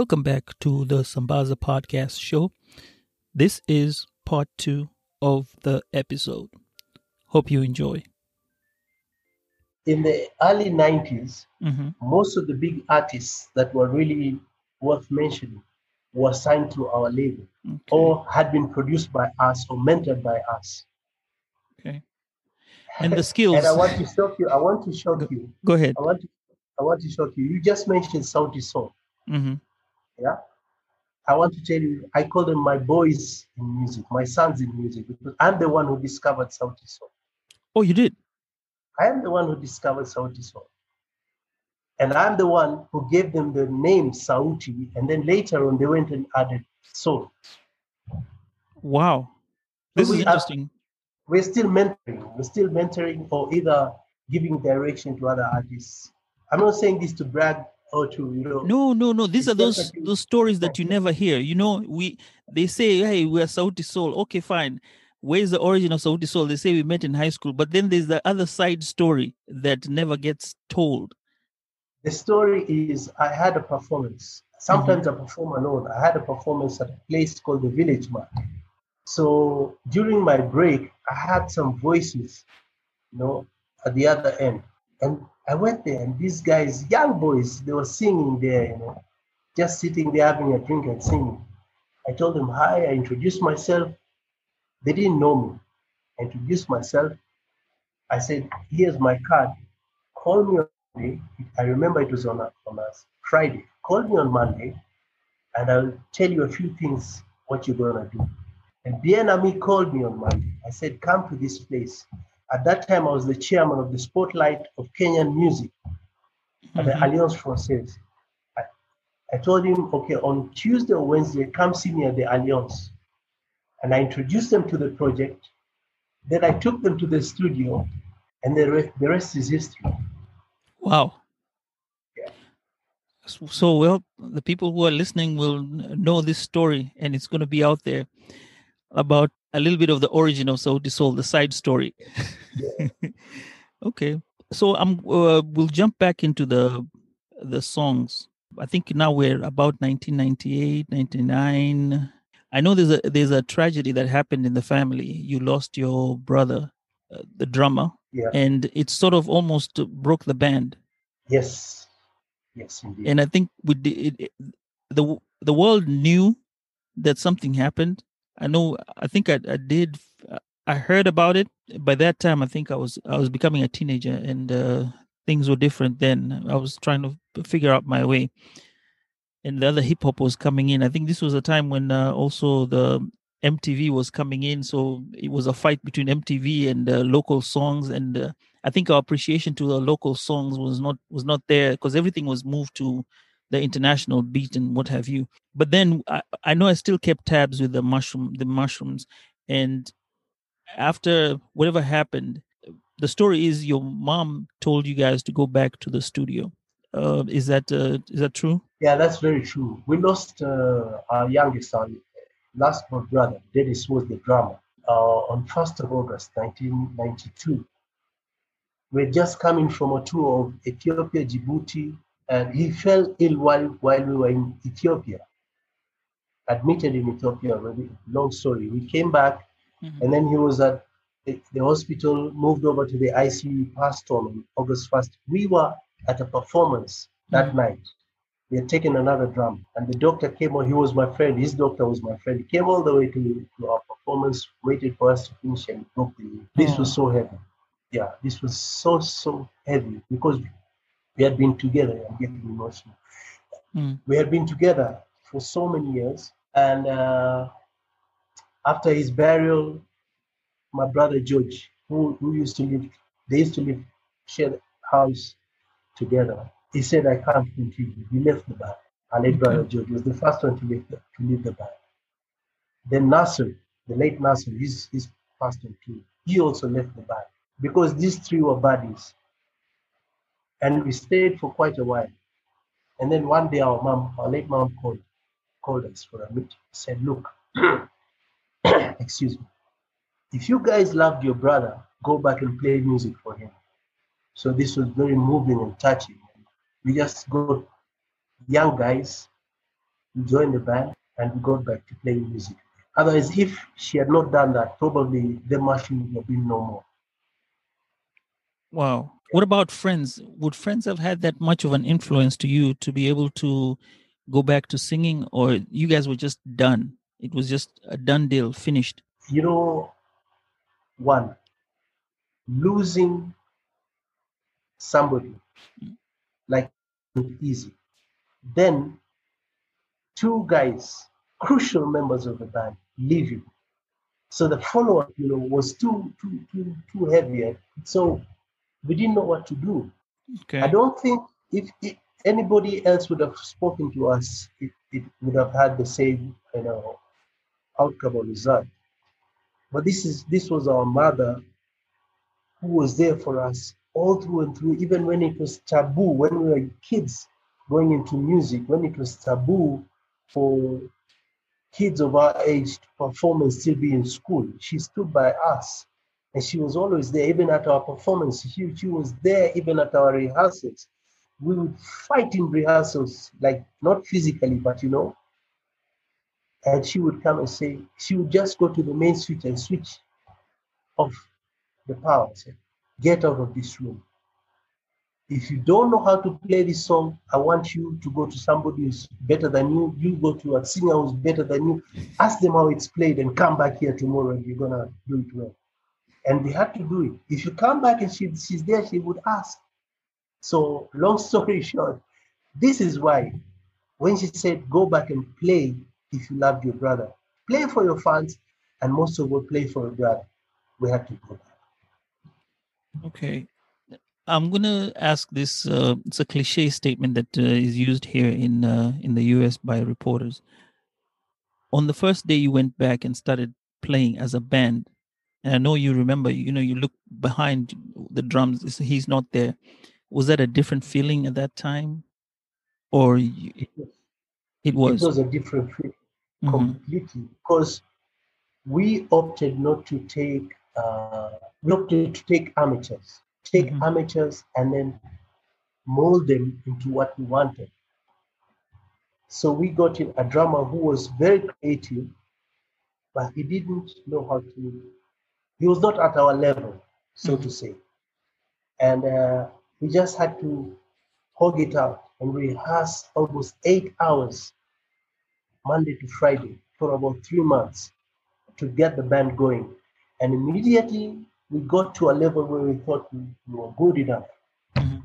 Welcome back to the Sambaza Podcast Show. This is part two of the episode. Hope you enjoy. In the early 90s, Mhm. most of the big artists that were really worth mentioning were signed to our label Okay. or had been produced by us or mentored by us. okay. And the skills. And I want to shock you. I want to shock you. Go ahead. I want to, I want to shock you. You just mentioned Sauti Sol. hmm Yeah. I want to tell you, I call them my boys in music, my sons in music, because I'm the one who discovered Sauti Sol. Oh, you did. I am the one who discovered Sauti Sol. And I'm the one who gave them the name Sauti, and then later on they went and added Soul. Wow. This we is are- interesting. We're still mentoring. We're still mentoring or either giving direction to other artists. I'm not saying this to brag or to, you know, No, no, no. These are those those stories that you never hear. You know, we they say, "Hey, we're Sauti Sol." Okay, fine. Where's the origin of Sauti Sol? They say we met in high school, but then there's the other side story that never gets told. the story is I had a performance. Sometimes mm-hmm. I perform alone. I had a performance at a place called the Village Market. So during my break, I had some voices, you know, at the other end. And I went there, and these guys, young boys, they were singing there, you know, just sitting there having a drink and singing. I told them hi, I introduced myself. They didn't know me. I introduced myself. I said, here's my card. Call me on Monday. I remember it was on a, on a Friday. Call me on Monday, and I'll tell you a few things what you're gonna do. And Bien Ami called me on Monday. I said, come to this place. At that time, I was the chairman of the Spotlight of Kenyan Music at the Mhm. Alliance Francaise. I, I told him, okay, on Tuesday or Wednesday, come see me at the Alliance. And I introduced them to the project. Then I took them to the studio, and the rest, the rest is history. Wow. Yeah. So, so, well, the people who are listening will know this story, and it's going to be out there about a little bit of the origin of Sauti Sol, the side story. okay, so I'm. Uh, we'll jump back into the the songs. I think now we're about 1998, 99. I know there's a there's a tragedy that happened in the family. You lost your brother, uh, the drummer, Yeah. and it sort of almost broke the band Yes. Yes, indeed. and I think we did it, it- the the world knew that something happened. I know. I think I, I did. I heard about it. By that time, I think I was I was becoming a teenager, and uh, things were different then. I was trying to figure out my way, and the other hip hop was coming in. I think this was a time when uh, also the MTV was coming in, so it was a fight between MTV and uh, local songs, and uh, I think our appreciation to the local songs was not was not there because everything was moved to the international beat and what have you. But then I, I know I still kept tabs with the mushroom the mushrooms, and after whatever happened, the story is your mom told you guys to go back to the studio. Uh, is that uh, is that true? yeah, that's very true. We lost uh, our youngest son, last brother. Dennis was the drummer uh, on 1st of August, 1992. We're just coming from a tour of Ethiopia, Djibouti, and he fell ill while, while we were in Ethiopia, admitted in Ethiopia. Really Long story. We came back, Mhm. and then he was at the, the hospital, moved over to the ICU, passed on on August 1st. We were at a performance that Mhm. night. We had taken another drum, and the doctor came on. He was my friend. His doctor was my friend. He came all the way to, to our performance, waited for us to finish, and broke the. This was so heavy. Yeah, this was so, so heavy because we had been together. I'm getting emotional. Mm. We had been together for so many years, and uh, after his burial, my brother George, who, who used to live, they used to live, share the house together. He said, I can't continue. He left the band. Our late brother George was the first one to leave the, to leave the band. Then Nasser, the late Nasser, he's, he's passed on too. He also left the band because these three were buddies. And we stayed for quite a while. And then one day our mom, our late mom called, called us for a meeting. Said, look, excuse me. If you guys loved your brother, go back and play music for him. So this was very moving and touching. We just got young guys, we joined the band, and we got back to playing music. Otherwise, if she had not done that, probably the machine would have been no more. Wow. What about friends? Would friends have had that much of an influence to you to be able to go back to singing, or you guys were just done? It was just a done deal, finished. You know, one, losing somebody like easy. Then two guys, crucial members of the band, leave you. So the follow-up, you know, was too too too too heavy. So we didn't know what to do. Okay. I don't think if, if anybody else would have spoken to us, it, it would have had the same, you know, outcome or result. But this is this was our mother who was there for us all through and through, even when it was taboo, when we were kids going into music, when it was taboo for kids of our age to perform and still be in school. She stood by us and she was always there, even at our performance. She, she was there even at our rehearsals. We would fight in rehearsals, like not physically, but you know. And she would come and say, she would just go to the main switch and switch off the power. Say, Get out of this room. If you don't know how to play this song, I want you to go to somebody who's better than you. You go to a singer who's better than you. Ask them how it's played and come back here tomorrow and you're going to do it well. And they had to do it. If you come back and she, she's there, she would ask. So, long story short, this is why when she said, go back and play if you loved your brother, play for your fans, and most of all, play for your brother, we had to go back. Okay. I'm gonna ask this. Uh, it's a cliche statement that uh, is used here in uh, in the U.S. by reporters. On the first day you went back and started playing as a band, and I know you remember. You know, you look behind the drums. He's not there. Was that a different feeling at that time, or you, it was? It was a different feeling Mhm. completely because we opted not to take. Uh, we opted to take amateurs take Mhm. amateurs and then mold them into what we wanted. So we got in a drummer who was very creative, but he didn't know how to, he was not at our level, so to say. And uh, we just had to hog it out and rehearse almost eight hours, Monday to Friday, for about three months to get the band going. And immediately we got to a level where we thought we, we were good enough. Mhm.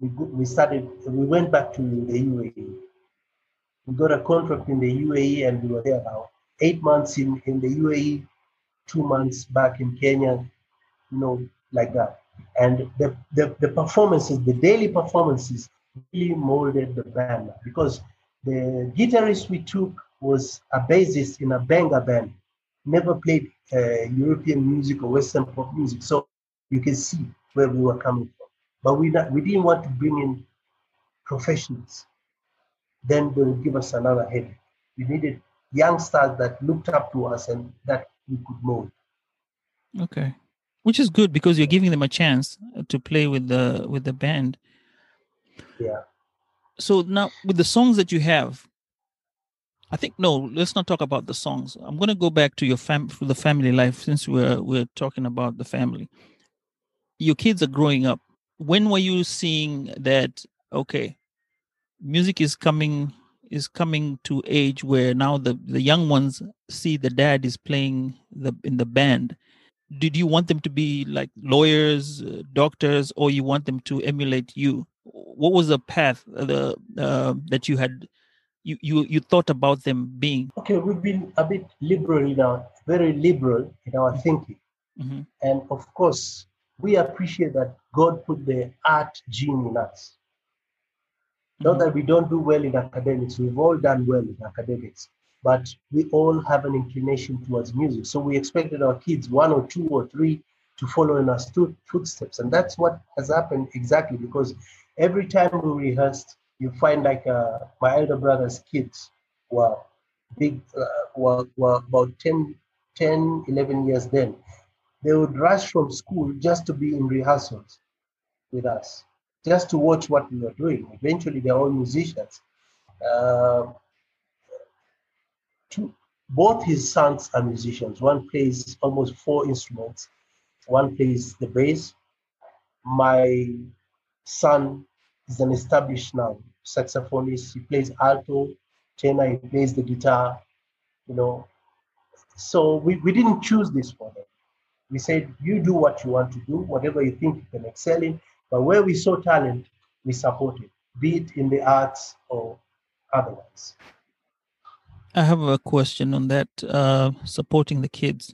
We, we started, we went back to the UAE. We got a contract in the UAE and we were there about eight months in, in the UAE, two months back in Kenya, you know, like that. And the, the, the performances, the daily performances really molded the band because the guitarist we took was a bassist in a benga band, never played uh, European music or Western pop music. So you can see where we were coming from. But we, not, we didn't want to bring in professionals. Then they would give us another headache. We needed youngsters that looked up to us and that we could mold. Okay, which is good because you're giving them a chance uh, to play with the with the band. Yeah. So now with the songs that you have, I think no, let's not talk about the songs. I'm going to go back to your fam to the family life since we're we're talking about the family. Your kids are growing up. When were you seeing that? Okay, music is coming is coming to age where now the the young ones see the dad is playing the in the band did you want them to be like lawyers uh, doctors or you want them to emulate you what was the path uh, the uh, that you had you, you you thought about them being? Okay, we've been a bit liberal in our very liberal in our thinking, hmm and of course, we appreciate that God put the art gene in us. Not that we don't do well in academics, we've all done well in academics, but we all have an inclination towards music. So we expected our kids, one or two or three, to follow in our footsteps. And that's what has happened exactly because every time we rehearsed, you find like uh, my elder brother's kids were big, uh, were, were about 10, 10, 11 years then. They would rush from school just to be in rehearsals with us just to watch what we were doing. Eventually, they're all musicians. Uh, two, both his sons are musicians. One plays almost four instruments. One plays the bass. My son is an established now saxophonist. He plays alto, tenor. He plays the guitar. You know, so we, we didn't choose this for them. We said, you do what you want to do, whatever you think you can excel in. But where we saw talent, we supported, be it in the arts or otherwise. I have a question on that. Uh, supporting the kids.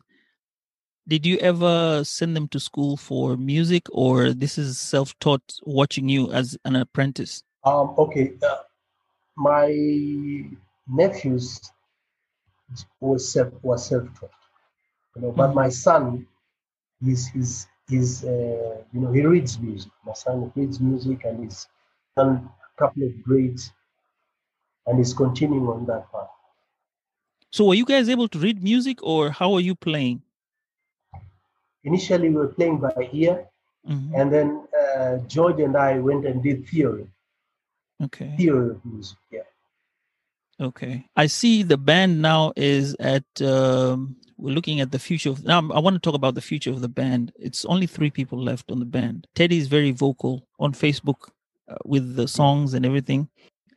Did you ever send them to school for music, or this is self-taught, watching you as an apprentice? Um, okay, uh, my nephews was self was self-taught, you know, but Mhm. my son, he's he's he's uh, you know he reads music. My son reads music and he's done a couple of grades, and he's continuing on that path. So, were you guys able to read music, or how are you playing? Initially, we were playing by ear, Mhm. and then uh, George and I went and did theory, Okay. theory of music. Yeah. Okay. I see the band now is at um we're looking at the future of now I want to talk about the future of the band. It's only 3 people left on the band. Teddy is very vocal on Facebook uh, with the songs and everything.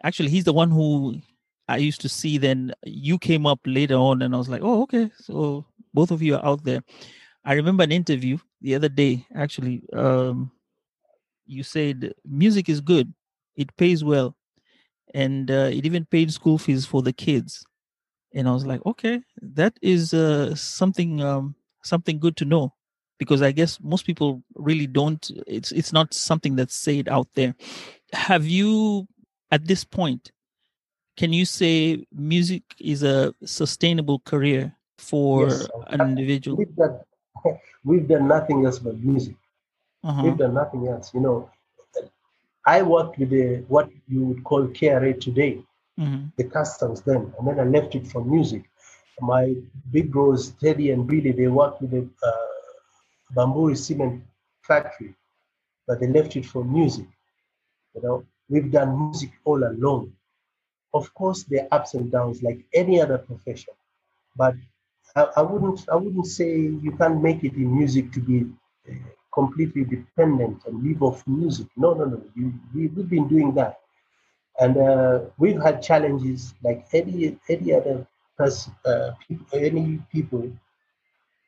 Actually, he's the one who I used to see then you came up later on and I was like, "Oh, okay. So both of you are out there." I remember an interview the other day actually um you said music is good. It pays well and uh, it even paid school fees for the kids and i was like okay that is uh, something um, something good to know because i guess most people really don't it's it's not something that's said out there have you at this point can you say music is a sustainable career for Yes. an individual We've done, we've done nothing else but music. uh-huh. We've done nothing else. You know, I worked with the what you would call KRA today, Mhm. the customs then, and then I left it for music. My big bros, Teddy and Billy, they worked with the uh, Bamburi cement factory, but they left it for music. You know, we've done music all along. Of course, there are ups and downs like any other profession, but I, I wouldn't I wouldn't say you can't make it in music to be completely dependent and live off music. No, no, no. You, we, we've been doing that, and uh, we've had challenges like any any other person, uh, people, any people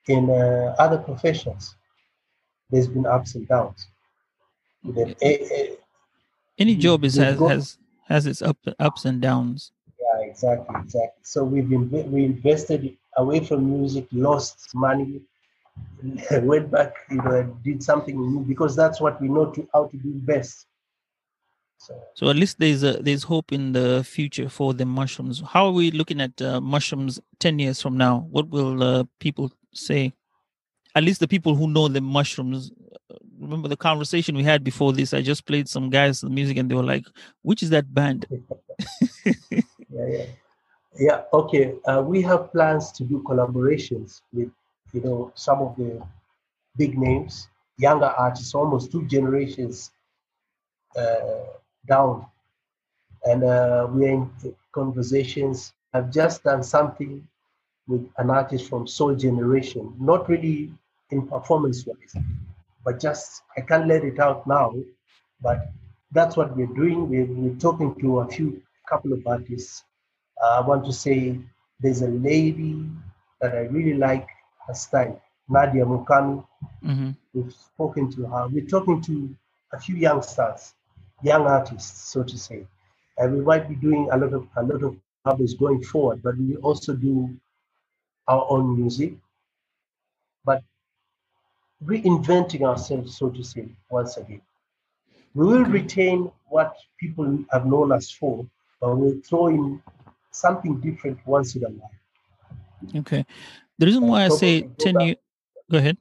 in uh, other professions. There's been ups and downs. Then, any job is has has has its up ups and downs Yeah, exactly, exactly. So we've been we invested away from music, lost money, went back, you know, did something new because that's what we know to how to do best. So So at least there's a there's hope in the future for the mushrooms. How are we looking at uh, mushrooms ten years from now? What will uh, people say? At least the people who know the mushrooms. uh, Remember the conversation we had before this? I just played some guys the music, and they were like, "Which is that band?" yeah, yeah, yeah. Okay, uh, we have plans to do collaborations with you know some of the big names, younger artists, almost two generations uh, down, and uh, we are in conversations. I've just done something with an artist from Sol Generation, not really in performance wise, but just I can't let it out now. But that's what we're doing. We're, we're talking to a few couple of artists. Uh, I want to say there's a lady that I really like her style, Nadia Mukami. hmm We've spoken to her. We're talking to a few youngsters, young artists, so to say. And we might be doing a lot of a lot of others going forward, but we also do our own music, but reinventing ourselves, so to say, once again. We will retain what people have known us for, but we'll throw in something different once in a while. Okay. The reason why I say 10 years, go ahead.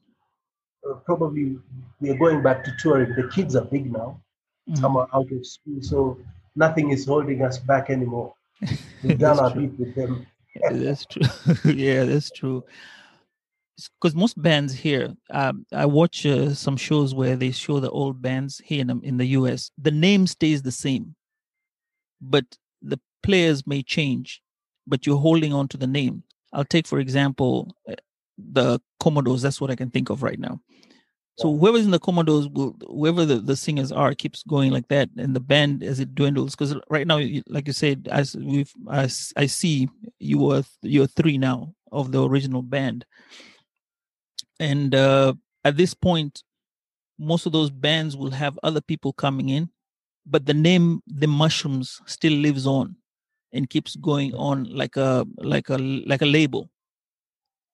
Uh, probably we are going back to touring. The kids are big now. Mhm. Some are out of school, so nothing is holding us back anymore. We've done our bit with them. that's true. yeah, that's true. Because most bands here, um, I watch uh, some shows where they show the old bands here in, in the US. The name stays the same, but the players may change, but you're holding on to the name. I'll take, for example, uh, the Commodores. That's what I can think of right now. So whoever's in the Commodores will, whoever the, the singers are, keeps going like that, and the band as it dwindles. Because right now, like you said, as we've, as I see, you were you're three now of the original band, and uh, at this point, most of those bands will have other people coming in, but the name the Mushrooms still lives on, and keeps going on like a like a like a label.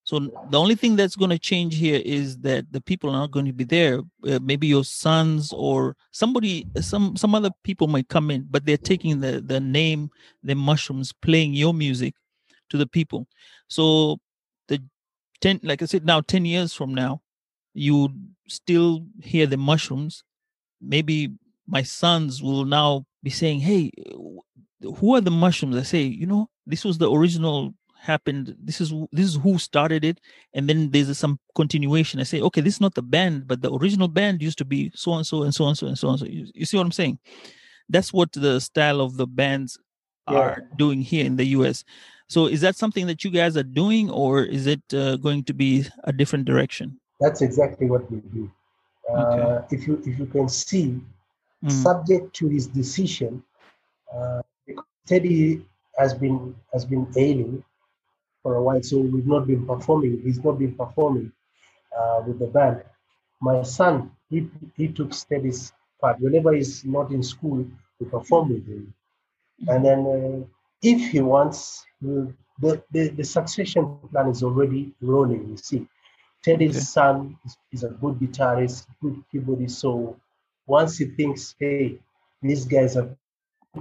So the only thing that's going to change here is that the people are not going to be there. Uh, maybe your sons or somebody, some some other people might come in, but they're taking the the name, the mushrooms, playing your music to the people. So the ten, like I said, now ten years from now, you still hear the mushrooms. Maybe my sons will now be saying, "Hey, who are the mushrooms?" I say, "You know, this was the original." happened this is this is who started it and then there's some continuation i say okay this is not the band but the original band used to be so and so and so and so and so and so you, you see what i'm saying that's what the style of the bands Yeah. are doing here in the us so is that something that you guys are doing or is it uh, going to be a different direction That's exactly what we do. Uh, If you if you can see, Mm, subject to his decision, uh, because Teddy has been has been ailing for a while, so we've not been performing. He's not been performing uh, with the band. My son, he he took Teddy's part. Whenever he's not in school, we perform with him. And then uh, if he wants, we'll, the, the the succession plan is already rolling. You see, Teddy's Okay. son is, is a good guitarist, good keyboardist. So once he thinks, hey, these guys are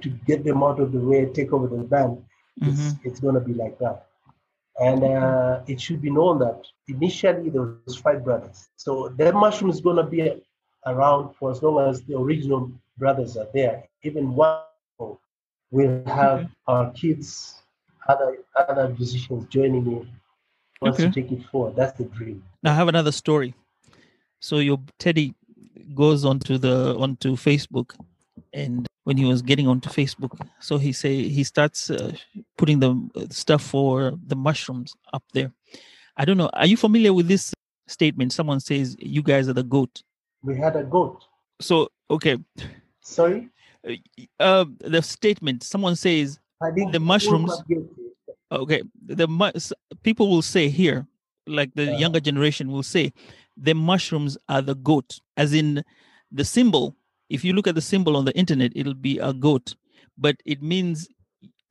to get them out of the way, take over the band, it's, mhm, it's going to be like that. And uh, it should be known that initially there was five brothers. So the mushroom is going to be around for as long as the original brothers are there. Even one will have Okay. our kids, other other musicians joining in. Wants to take it forward. That's the dream. Now I have another story. So your Teddy goes onto the onto Facebook, and when he was getting onto Facebook, so he say he starts uh, putting the uh, stuff for the mushrooms up there. I don't know. Are you familiar with this statement? Someone says you guys are the goat. We had a goat. So okay, Sorry, uh, the statement. Someone says. The mushrooms- I didn't get it. okay the mu- people will say here like the Uh-huh. younger generation will say the mushrooms are the goat as in the symbol if you look at the symbol on the internet it'll be a goat but it means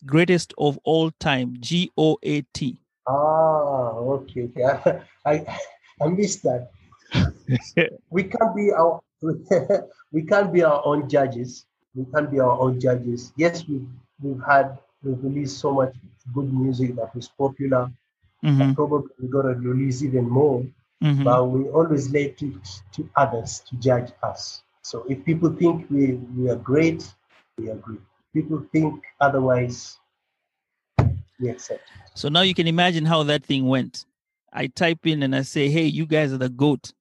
greatest of all time g-o-a-t Ah, okay, okay. I, I, I missed that. we can't be our we can't be our own judges. We can't be our own judges. Yes, we've we've had we've released so much good music that was popular. Mhm, Probably we're gonna release even more, mhm. but we always let it to others to judge us. So if people think we, we are great, we agree. People think otherwise, we accept. so now you can imagine how that thing went i type in and i say hey you guys are the goat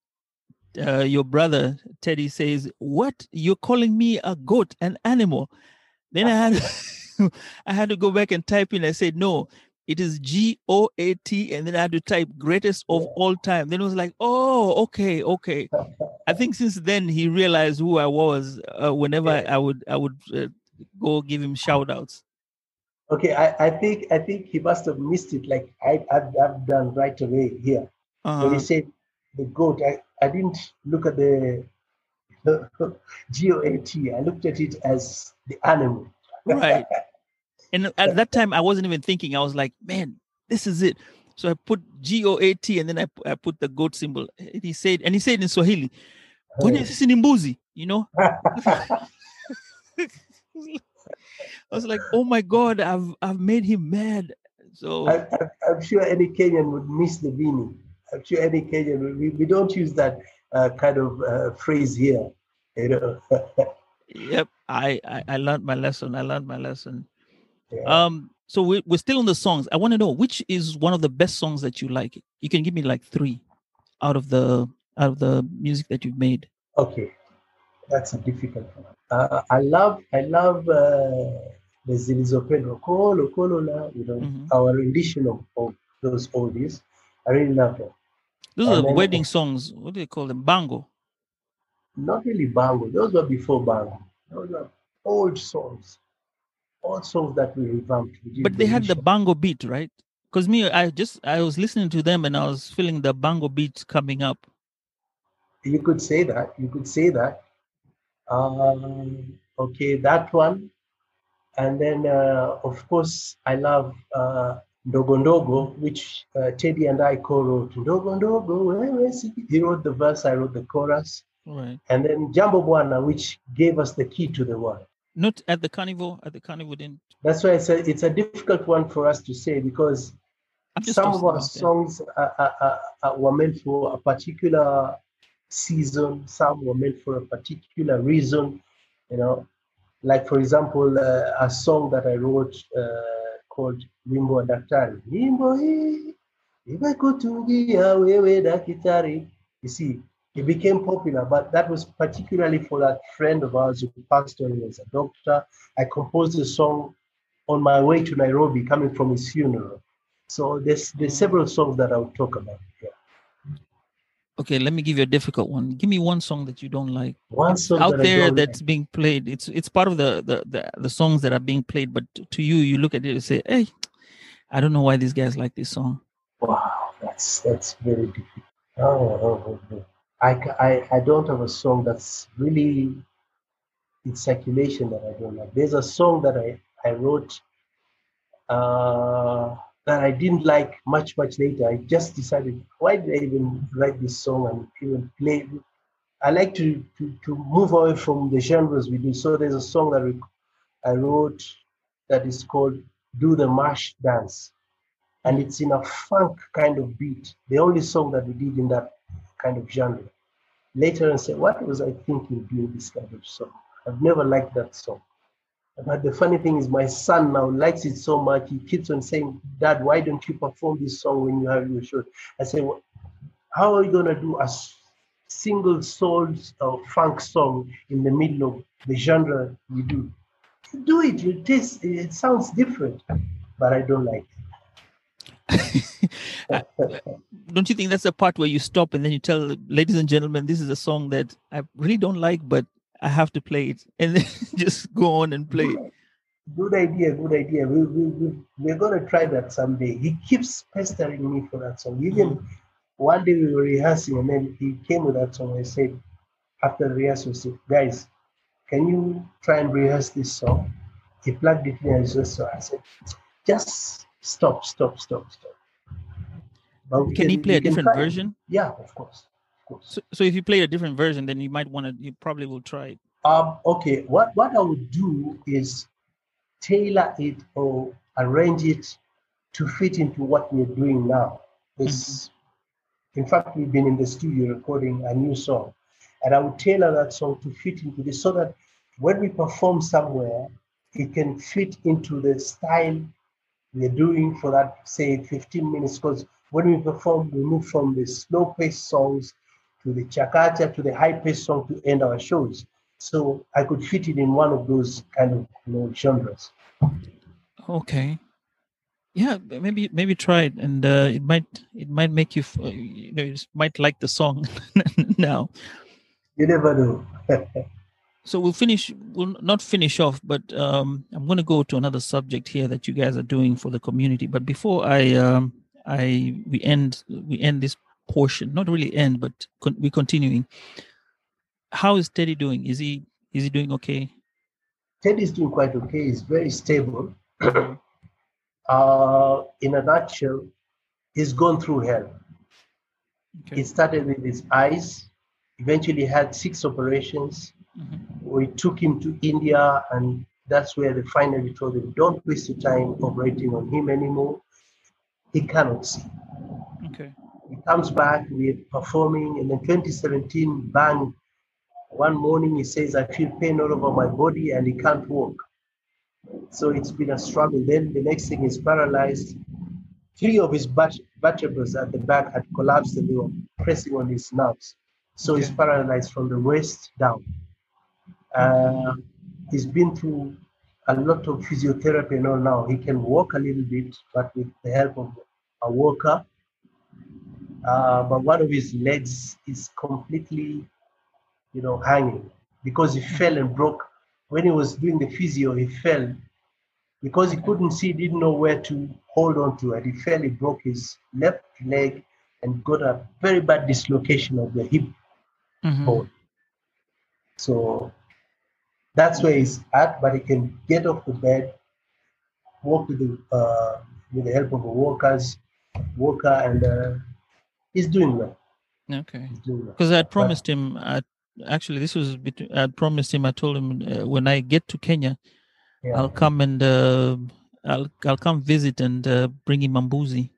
uh, your brother Teddy says, "What? You're calling me a goat, an animal?" Then I had, I had to go back and type in. I said, "No, it is G O A T," and then I had to type "greatest of all time." Then it was like, "Oh, okay, okay." I think since then he realized who I was. Uh, whenever Yeah. I would, I would uh, go give him shout outs. Okay, I, I think I think he must have missed it like I, I've, I've done right away here. When Uh, he said the goat, I, I didn't look at the G O A T. I looked at it as the animal. right. And at that time, I wasn't even thinking. I was like, man, this is it. So I put G O A T, and then I, I put the goat symbol. And he said, and he said in Swahili, "Kwani sisi ni mbuzi?" You know. I was like, "Oh my god, I've I've made him mad." So I, I'm sure any Kenyan would miss the beanie. I'm sure any Kenyan we, we don't use that uh, kind of uh, phrase here. You know. yep, I, I I learned my lesson. I learned my lesson. Yeah. Um, so we're we're still on the songs. I want to know which is one of the best songs that you like. You can give me like three out of the out of the music that you've made. Okay, that's a difficult one. Uh, I love, I love uh, the Zilizopendwa Kolo Kolo La, you know, Mhm. our rendition of, of those oldies. I really love them. Those And are then- wedding songs. What do they call them? Bango. Not really Bango, those were before Bango. Those are old songs, old songs that we revamped. we But they had the bango beat, right? Because me, I just I was listening to them and I was feeling the bango beat coming up. You could say that. You could say that. Um, okay, that one. And then, uh, of course, I love uh, Ndogo Ndogo, which uh, Teddy and I co-wrote. Ndogo Ndogo, wewe si-" he wrote the verse, I wrote the chorus. Right. And then Jambo Bwana, which gave us the key to the world. Not at the carnival. At the carnival, didn't. That's why I said it's a difficult one for us to say because some of our it out there. songs are, are, are, were meant for a particular season some were meant for a particular reason you know like for example uh, a song that i wrote uh, called wimbo wa daktari wimbo hii imekutungia wewe daktari you see it became popular but that was particularly for that friend of ours who passed on as a doctor i composed a song on my way to nairobi coming from his funeral so there's there's Mm. several songs that I'll talk about. Yeah. Okay, let me give you a difficult one. Give me one song that you don't like. One song out that there that's being played. It's it's part of the, the the the songs that are being played. But to you, you look at it and say, "Hey, I don't know why these guys like this song." wow, that's that's very difficult. Oh, oh, oh, oh. I, I I don't have a song that's really in circulation that I don't like. There's a song that I I wrote uh, that I didn't like much much later. I just decided why did I even write this song and even play? I like to, to, to move away from the genres we do. So there's a song that I wrote that is called Do the Mash Dance. And it's in a funk kind of beat. The only song that we did in that kind of genre. Later I say, what was I thinking doing this kind of song? I've never liked that song. But the funny thing is my son now likes it so much. He keeps on saying, Dad, why don't you perform this song when you have your show? I say, well, how are you going to do a single soul uh, funk song in the middle of the genre we do? Do it. You taste. It sounds different, but I don't like it. Uh, don't you think that's the part where you stop and then you tell, ladies and gentlemen, this is a song that I really don't like, but I have to play it, and then just go on and play it. Good idea. Good idea. We, we, we, we're going to try that someday. He keeps pestering me for that song. Even one day we were rehearsing, and then he came with that song. I said, after the rehearsal, said, guys, can you try and rehearse this song? He plugged it in and just so. I said, just stop, stop, stop, stop. But we Can he play a different version? Yeah, of course, of course. So, so if you play a different version, then you might want to. You probably will try it. Um, okay, what, what I would do is tailor it or arrange it to fit into what we're doing now. This, In fact, we've been in the studio recording a new song, and I would tailor that song to fit into this so that when we perform somewhere, it can fit into the style we're doing for that, say, 15 minutes. Because when we perform, we move from the slow paced songs to the chakacha to the high paced song to end our shows. So I could fit it in one of those kind of you know, genres. Okay. Yeah, maybe maybe try it, and uh, it might it might make you you know you just might like the song now. You never know. So we'll finish. We'll not finish off, but um, I'm going to go to another subject here that you guys are doing for the community. But before I um, I we end we end this portion, not really end, but con- we're continuing. How is Teddy doing? Is he is he doing okay? Teddy is doing quite okay. He's very stable. uh, in a nutshell, he's gone through hell. Okay. It started with his eyes, eventually had six operations. Mhm. We took him to India, and that's where they finally told him, don't waste your time operating on him anymore. He cannot see. Okay. He comes back, we're performing, and then 2017, bang, one morning he says, I feel pain all over my body and he can't walk. So it's been a struggle. Then the next thing is paralyzed. Three of his vertebrae at the back had collapsed and they were pressing on his nerves. So he's paralyzed from the waist down. Uh, he's been through a lot of physiotherapy and all now. He can walk a little bit, but with the help of a walker. Uh, but one of his legs is completely, you know, hanging because he fell and broke. When he was doing the physio, he fell because he couldn't see, didn't know where to hold on to, and he fell. He broke his left leg and got a very bad dislocation of the hip Mhm. bone. So that's where he's at, but he can get off the bed, walk with the uh, with the help of a walker's walker, and uh, he's doing well. Okay. Because I had promised him. I, actually, this was between. I promised him. I told him uh, when I get to Kenya, Yeah. I'll come and uh, I'll I'll come visit and uh, bring him mambuzi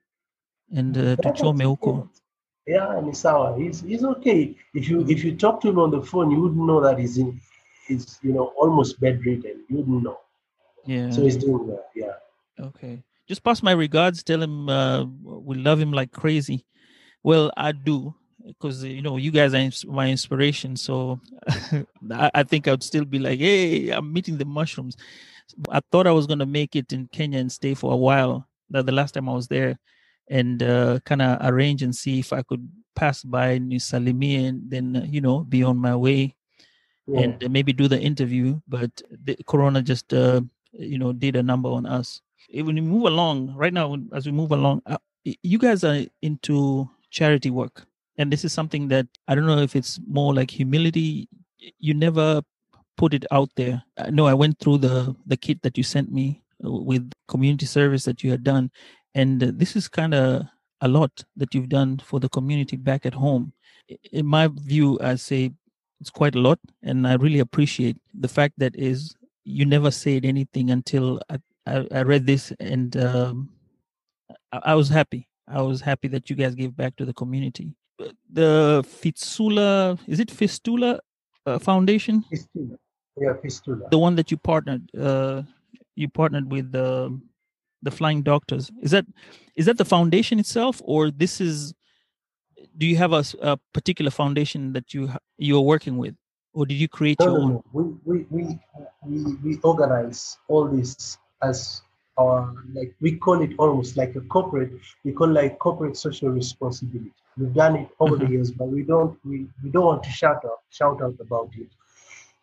and uh, to That's chome okay. huko. Yeah, and he's sour. He's he's okay. If you if you talk to him on the phone, you wouldn't know that he's in he's you know almost bedridden. You wouldn't know. Yeah. So he's doing well. Yeah. Okay. Just pass my regards. Tell him uh, we love him like crazy. Well, I do because you know you guys are my inspiration. So I, I think I'd still be like, hey, I'm meeting the mushrooms. I thought I was gonna make it in Kenya and stay for a while. That the last time I was there, and uh, kind of arrange and see if I could pass by Nisalimi and then uh, you know be on my way Yeah. and maybe do the interview but the corona just uh, you know did a number on us. When we move along right now as we move along uh, you guys are into charity work. And this is something that i don't know if it's more like humility you never put it out there. Know i went through the the kit that you sent me uh, with community service that you had done and this is kind of a lot that you've done for the community back at home. In my view i say it's quite a lot and i really appreciate the fact that is you never said anything until i, I, I read this and um, I, I was happy i was happy that you guys gave back to the community the fistula is it fistula uh, foundation Fistula. Yeah, fistula. the one that you partnered uh you partnered with the the flying doctors is that is that the foundation itself or this is do you have a, a particular foundation that you you are working with or did you create No, your no, own. We, we, we, we, we organize all this as our, like, we call it almost like a corporate, we call like corporate social responsibility. We've done it over the Mhm. years, but we don't, we, we don't want to shout out, shout out about it.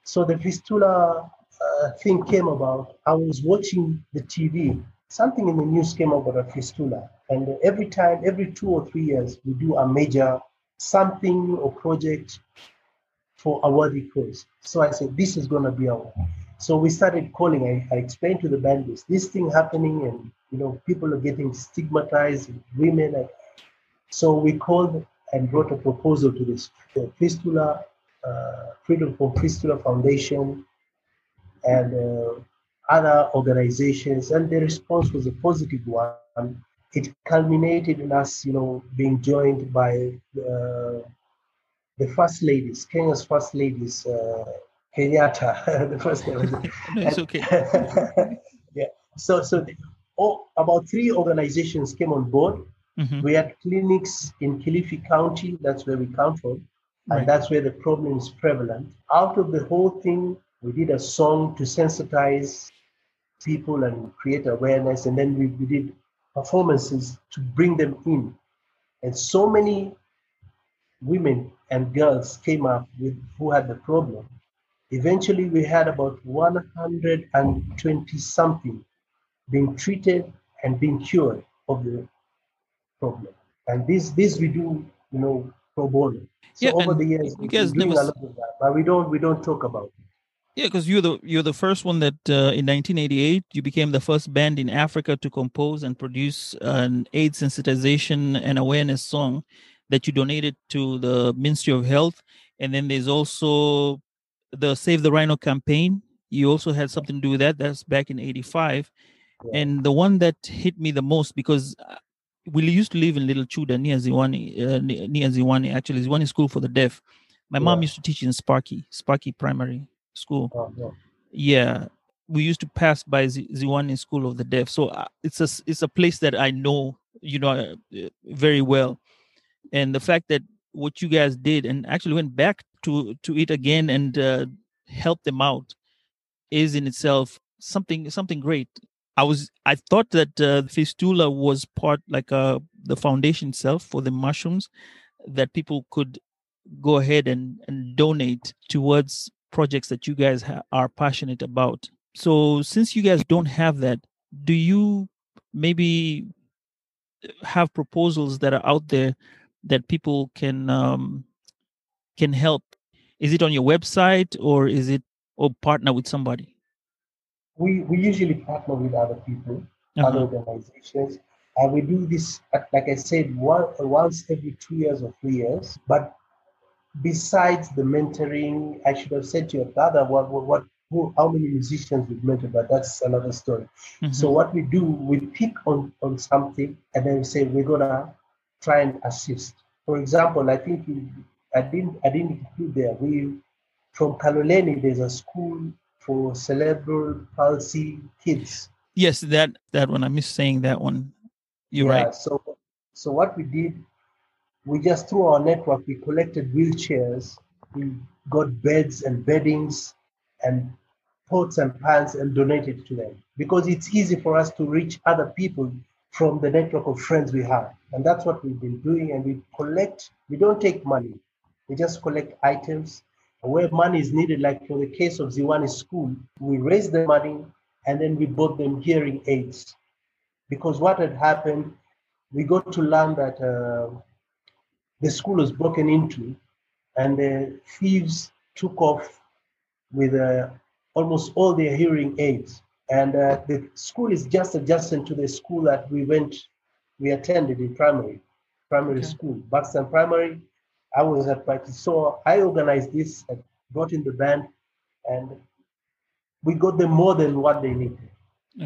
So the fistula uh, thing came about. I was watching the TV. Something in the news came about a fistula, and every time, every two or three years, we do a major something or project for a worthy cause. So I said, this is going to be our. So we started calling. I, I explained to the bandits this thing happening, and you know, people are getting stigmatized, women. And so we called and wrote a proposal to this the Fistula uh, Freedom from Fistula Foundation and uh, other organizations, and the response was a positive one. It culminated in us, you know, being joined by uh, the first ladies, Kenya's first ladies, uh, Kenyatta, the first lady. no, it's okay yeah. So, so the, oh, about three organizations came on board. Mhm. We had clinics in Kilifi County. That's where we come from, and Right. that's where the problem is prevalent. Out of the whole thing, we did a song to sensitize people and create awareness, and then we, we did performances to bring them in. And so many women and girls came up with who had the problem. Eventually, we had about 120 something being treated and being cured of the problem. And this, this we do, you know, pro bono. So Yeah, over the years, you we've guys been doing never a lot of that, but we don't we don't talk about it. Yeah, because you're the you're the first one that uh, in 1988 you became the first band in Africa to compose and produce an AIDS sensitization and awareness song that you donated to the Ministry of Health, and then there's also the Save the Rhino campaign. You also had something to do with that. That's back in '85, Yeah. and the one that hit me the most because uh, we used to live in Little Chuda near Ziwani, uh, ne- near Ziwani actually Ziwani School for the Deaf. My mom used to teach in Sparky, Sparky Primary School Oh, no. yeah we used to pass by Z- Ziwani School of the Deaf, so uh, it's a it's a place that I know you know uh, uh, very well, and the fact that what you guys did and actually went back to to it again and uh, helped them out is in itself something something great. I was I thought that uh, Fistula was part like uh, the foundation itself for the mushrooms that people could go ahead and, and donate towards projects that you guys ha- are passionate about. So, since you guys don't have that, do you maybe have proposals that are out there that people can um, can help? Is it on your website or is it or partner with somebody? We we usually partner with other people, other Uh-huh. organizations, and we do this uh, like I said one, once every two years or three years. But besides the mentoring, I should have said to your brother what what, what who, how many musicians we've mentored, but that's another story. So Mhm. what we do, we pick on, on something and then we say we're gonna try and assist. For example, I think we, I didn't I didn't include there. We from Kaloleni, there's a school for cerebral palsy kids. yes, that that one. I miss saying that one. You're Yeah, right. So so what we did, we just through our network, we collected wheelchairs, we got beds and beddings and pots and pans and donated to them because it's easy for us to reach other people from the network of friends we have. And that's what we've been doing. And we collect, we don't take money, we just collect items. Where money is needed, like for the case of Ziwani School, we raised the money and then we bought them hearing aids. Because what had happened, we got to learn that uh, the school was broken into and the thieves took off with uh, almost all their hearing aids. And uh, the school is just adjacent to the school that we went, we attended in primary, primary Okay. school, Buxton Primary. I was at practice. So I organized this, I brought in the band, and we got them more than what they needed.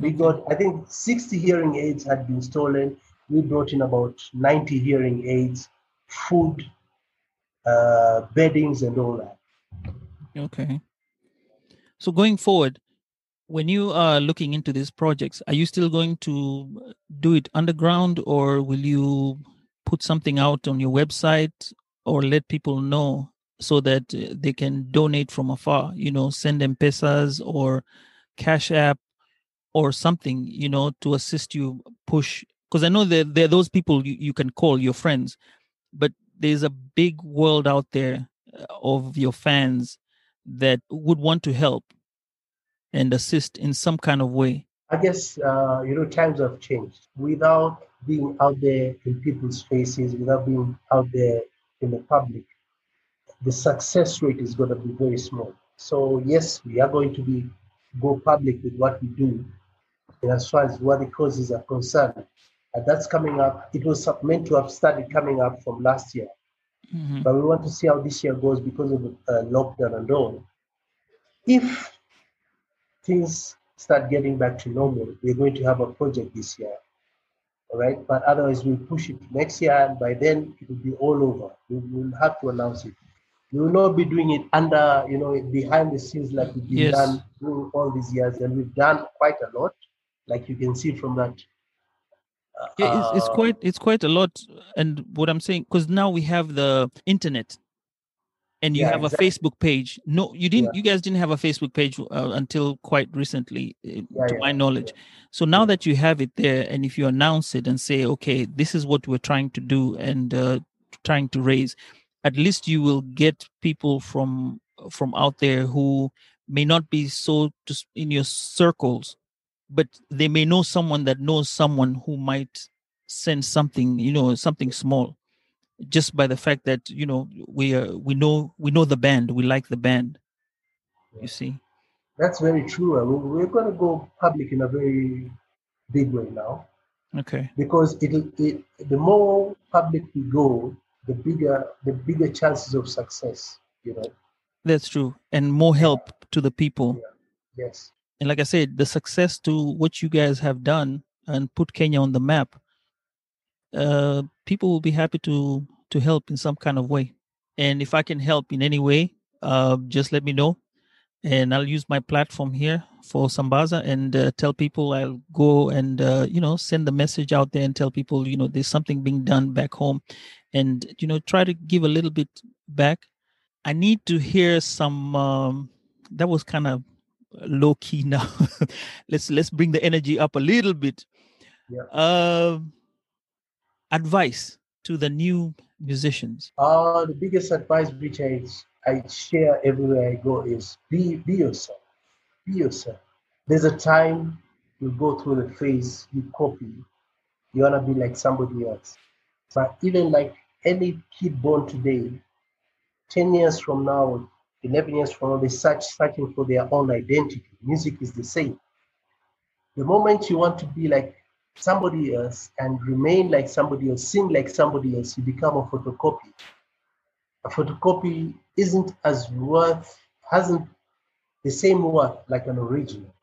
We got, I think, 60 hearing aids had been stolen. We brought in about 90 hearing aids, food, uh, beddings, and all that. Okay. So going forward, when you are looking into these projects, are you still going to do it underground or will you put something out on your website or let people know so that uh, they can donate from afar, you know, send them pesas or cash app or something, you know, to assist you push because I know that there are those people you, you can call your friends, but there's a big world out there uh, of your fans that would want to help and assist in some kind of way. I guess uh, you know times have changed. Without being out there in people's faces, without being out there in the public, the success rate is going to be very small. So yes, we are going to be go public with what we do, and as far as what the causes are concerned, and that's coming up. It was meant to have started coming up from last year, Mhm. but we want to see how this year goes because of the uh, lockdown and all. If things start getting back to normal, we're going to have a project this year. All right. But otherwise, we'll push it next year, and by then it will be all over. We will have to announce it. We will not be doing it under, you know, behind the scenes like we've been Yes. done through all these years, and we've done quite a lot, like you can see from that. Yeah, it's, it's uh, quite it's quite a lot. And what I'm saying, because now we have the internet, and you Yeah, have exactly. a Facebook page. No, you didn't. Yeah. You guys didn't have a Facebook page uh, until quite recently, uh, Yeah, to my knowledge. So now that you have it there, and if you announce it and say, "Okay, this is what we're trying to do," and uh, trying to raise, at least you will get people from from out there who may not be so just in your circles but they may know someone that knows someone who might send something you know something small just by the fact that you know we uh, we know we know the band, we like the band. You see, That's very true. I mean, we're going to go public in a very big way now okay, because it, it the more public we go, the bigger the bigger chances of success. You know. that's true, and more help to the people. Yes. And like I said, the success to what you guys have done and put Kenya on the map, uh, people will be happy to to help in some kind of way. And if I can help in any way, uh, just let me know, and I'll use my platform here for Sambaza and uh, tell people I'll go and uh, you know send the message out there and tell people you know there's something being done back home, and you know try to give a little bit back. I need to hear some. Um, that was kind of low key now. let's let's bring the energy up a little bit. Yeah. Um, advice to the new musicians. Uh, the biggest advice which I, I share everywhere I go is be, be yourself. Be yourself. There's a time you go through the phase, you copy, you want to be like somebody else. But even like any kid born today, 10 years from now, 11 years from they search searching for their own identity. Music is the same. The moment you want to be like somebody else and remain like somebody else, sing like somebody else, you become a photocopy. A photocopy isn't as worth, hasn't the same worth like an original.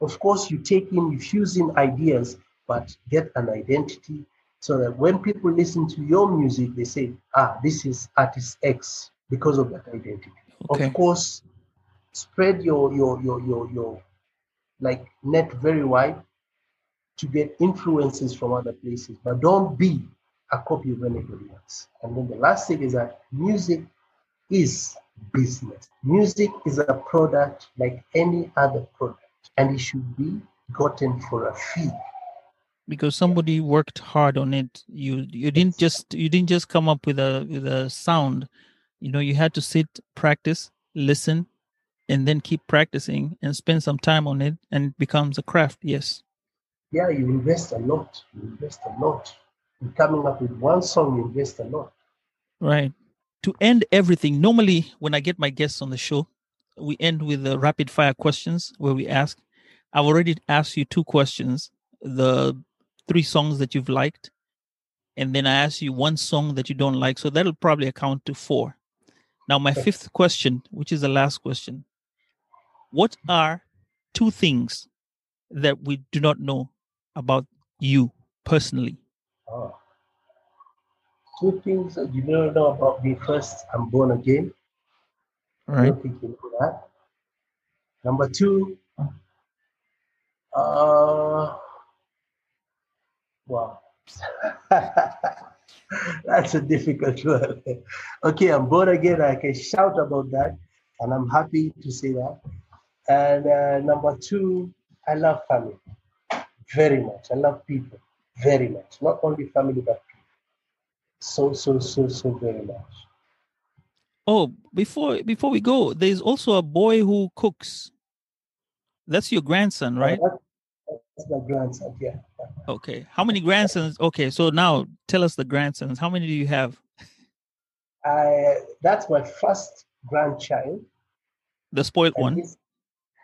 Of course, you take in, you fuse in ideas, but get an identity so that when people listen to your music, they say, ah, this is artist X because of that identity. Okay. Of course, spread your your your your your like net very wide to get influences from other places, but don't be a copy of anybody else. And then the last thing is that music is business. Music is a product like any other product, and it should be gotten for a fee. because somebody worked hard on it you you didn't just you didn't just come up with a with a sound you know you had to sit practice listen and then keep practicing and spend some time on it and it becomes a craft yes Yeah, you invest a lot. You invest a lot. In coming up with one song, you invest a lot. right to end everything normally when i get my guests on the show we end with the rapid fire questions where we ask i've already asked you two questions the three songs that you've liked and then i ask you one song that you don't like so that'll probably account to four now my fifth question which is the last question what are two things that we do not know about you personally Ah. Two things that you don't know about me. First, I'm born again. I right don't think you know that. Number two, uh, wow. That's a difficult one. okay, I'm born again. I can shout about that, and I'm happy to say that. And uh, number two, I love family very much. I love people very much. Not only family, but people. So, so, so, so very much. Oh, before before we go, there's also a boy who cooks. That's your grandson, right? That- That's my grandson. Yeah. Okay. How many grandsons? Okay, so now tell us the grandsons. How many do you have? I that's my first grandchild. The spoiled and one,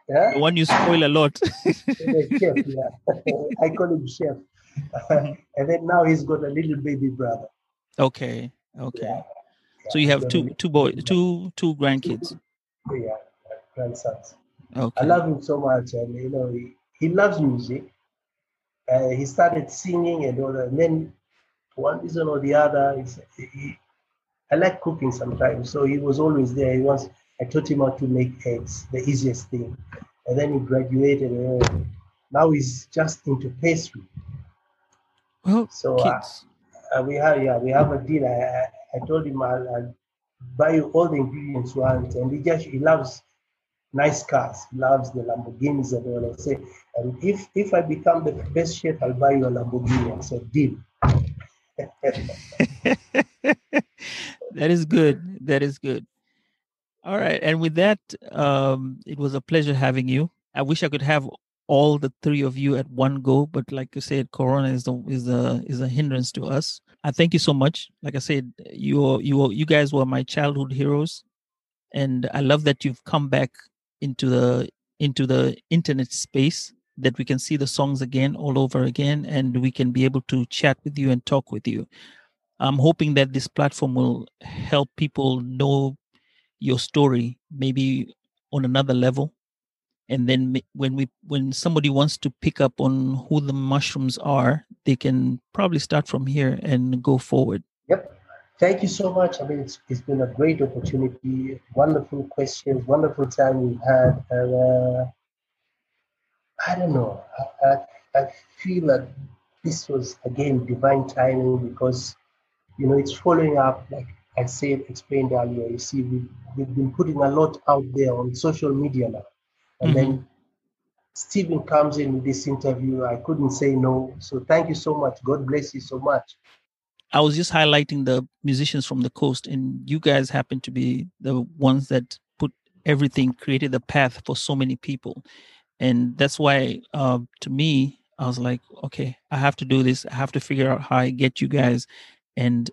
Yeah, the one you spoil a lot. chef, yeah. I call him chef. Mm-hmm. and then now he's got a little baby brother. okay, okay. Yeah. So you have two two boys, two two grandkids. Yeah, grandsons. Okay. I love him so much, and you know he, he loves music. Uh, he started singing and all that. And then one reason or the other, he, I like cooking sometimes, so he was always there. He was. I taught him how to make eggs, the easiest thing, and then he graduated. And now he's just into pastry. Well, So uh, kids. uh, we have yeah we have a deal. I, I, I told him I'll, I'll buy you all the ingredients you want, and he just he loves nice cars. Loves the Lamborghinis and all. I say, and if if I become the best chef, I'll buy you a Lamborghini. I said, deal. that is good. That is good. All right. And with that, um, it was a pleasure having you. I wish I could have all the three of you at one go. But like you said, Corona is the is a is a hindrance to us. I thank you so much. Like I said, you you you guys were my childhood heroes, and I love that you've come back into the into the internet space that we can see the songs again all over again and we can be able to chat with you and talk with you. I'm hoping that this platform will help people know your story maybe on another level. And then when we when somebody wants to pick up on who the mushrooms are they can probably start from here and go forward. Yep thank you so much i mean it's, it's been a great opportunity wonderful questions wonderful time we've had and uh, i don't know I, I, I feel that this was again divine timing because you know it's following up like i said explained earlier you see we, we've been putting a lot out there on social media now and mm-hmm. then Stephen comes in with this interview. I couldn't say no. So thank you so much. God bless you so much. I was just highlighting the musicians from the coast, and you guys happen to be the ones that put everything, created the path for so many people. And that's why, uh, to me, I was like, okay, I have to do this. I have to figure out how I get you guys and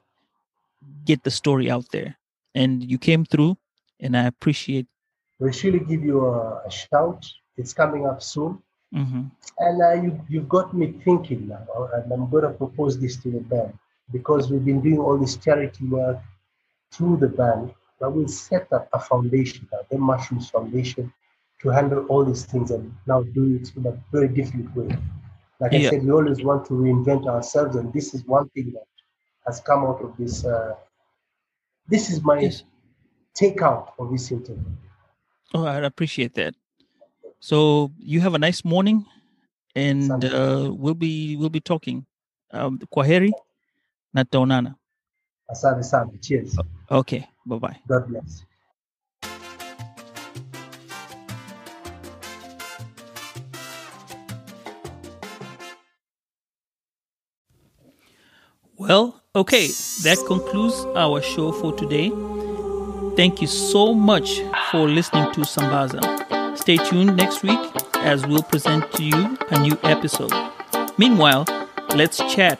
get the story out there. And you came through, and I appreciate We'll surely give you a, a shout. It's coming up soon. Mm-hmm. And uh, you, you've got me thinking now, and I'm going to propose this to the band because we've been doing all this charity work through the band. But we'll set up a foundation, the Mushrooms Foundation, to handle all these things and now do it in a very different way. Like yeah. I said, we always want to reinvent ourselves, and this is one thing that has come out of this. Uh, this is my yes. takeout of this interview. Oh, I appreciate that. So you have a nice morning, and uh, we'll be we'll be talking. Um, kwaheri na taonana. Asante sana. Cheers. Okay. Bye bye. God bless. Well, okay, that concludes our show for today. Thank you so much for listening to Sambaza. Stay tuned next week as we'll present to you a new episode. Meanwhile, let's chat